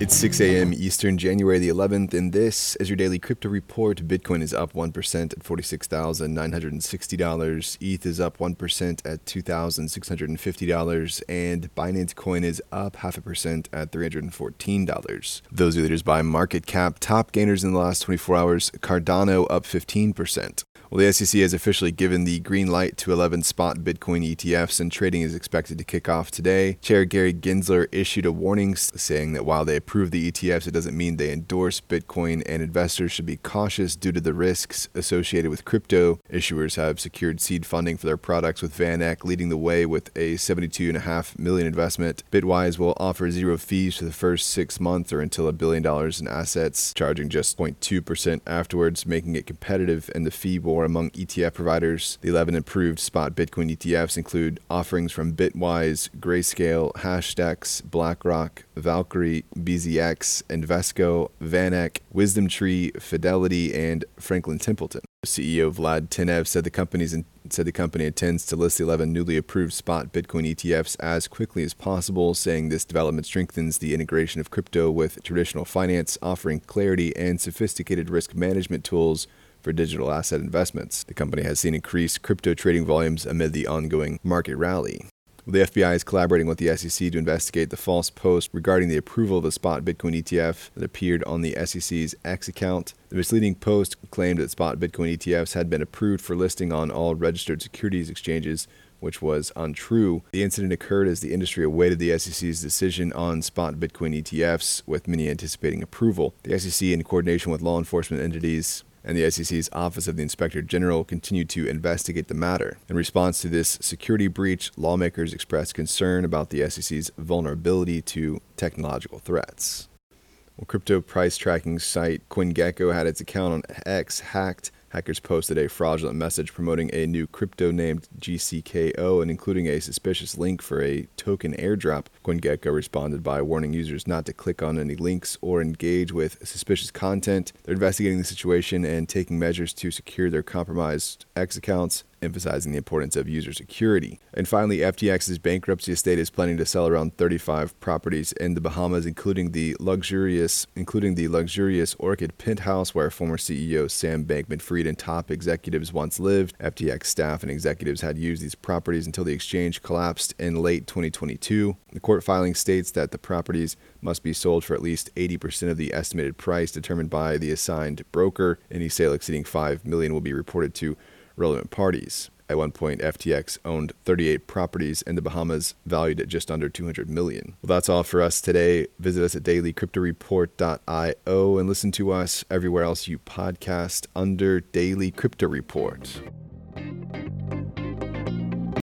It's 6 a.m. Eastern, January the 11th, and this is your daily crypto report. Bitcoin is up 1% at $46,960. ETH is up 1% at $2,650. And Binance Coin is up half a percent at $314. Those are leaders by market cap. Top gainers in the last 24 hours Cardano up 15%. Well, the SEC has officially given the green light to 11 spot Bitcoin ETFs, and trading is expected to kick off today. Chair Gary Gensler issued a warning saying that while they approve the ETFs, it doesn't mean they endorse Bitcoin, and investors should be cautious due to the risks associated with crypto. Issuers have secured seed funding for their products, with VanEck leading the way with a 72.5 million investment. Bitwise will offer zero fees for the first six months or until a billion dollars in assets, charging just 0.2% afterwards, making it competitive and the fee war among ETF providers. The 11 approved spot Bitcoin ETFs include offerings from Bitwise, Grayscale, Hashdex, BlackRock, Valkyrie, BZX, Invesco, VanEck, WisdomTree, Fidelity, and Franklin Templeton. CEO Vlad Tenev said the company's said the company intends to list the 11 newly approved spot Bitcoin ETFs as quickly as possible, saying this development strengthens the integration of crypto with traditional finance, offering clarity and sophisticated risk management tools for digital asset investments. The company has seen increased crypto trading volumes amid the ongoing market rally. The FBI is collaborating with the SEC to investigate the false post regarding the approval of a spot Bitcoin ETF that appeared on the SEC's X account. The misleading post claimed that spot Bitcoin ETFs had been approved for listing on all registered securities exchanges, which was untrue. The incident occurred as the industry awaited the SEC's decision on spot Bitcoin ETFs, with many anticipating approval. The SEC, in coordination with law enforcement entities, and the SEC's Office of the Inspector General continued to investigate the matter. In response to this security breach, lawmakers expressed concern about the SEC's vulnerability to technological threats. Well, crypto price tracking site CoinGecko had its account on X hacked Hackers posted a fraudulent message promoting a new crypto named GCKO and including a suspicious link for a token airdrop. CoinGecko responded by warning users not to click on any links or engage with suspicious content. They're investigating the situation and taking measures to secure their compromised X accounts emphasizing the importance of user security. And finally, FTX's bankruptcy estate is planning to sell around 35 properties in the Bahamas, including the luxurious, including the luxurious Orchid penthouse where former CEO Sam Bankman-Fried and top executives once lived. FTX staff and executives had used these properties until the exchange collapsed in late 2022. The court filing states that the properties must be sold for at least 80% of the estimated price determined by the assigned broker. Any sale exceeding 5 million will be reported to relevant parties. At one point, FTX owned 38 properties in the Bahamas valued at just under 200 million. Well, that's all for us today. Visit us at dailycryptoreport.io and listen to us everywhere else you podcast under Daily Crypto Report.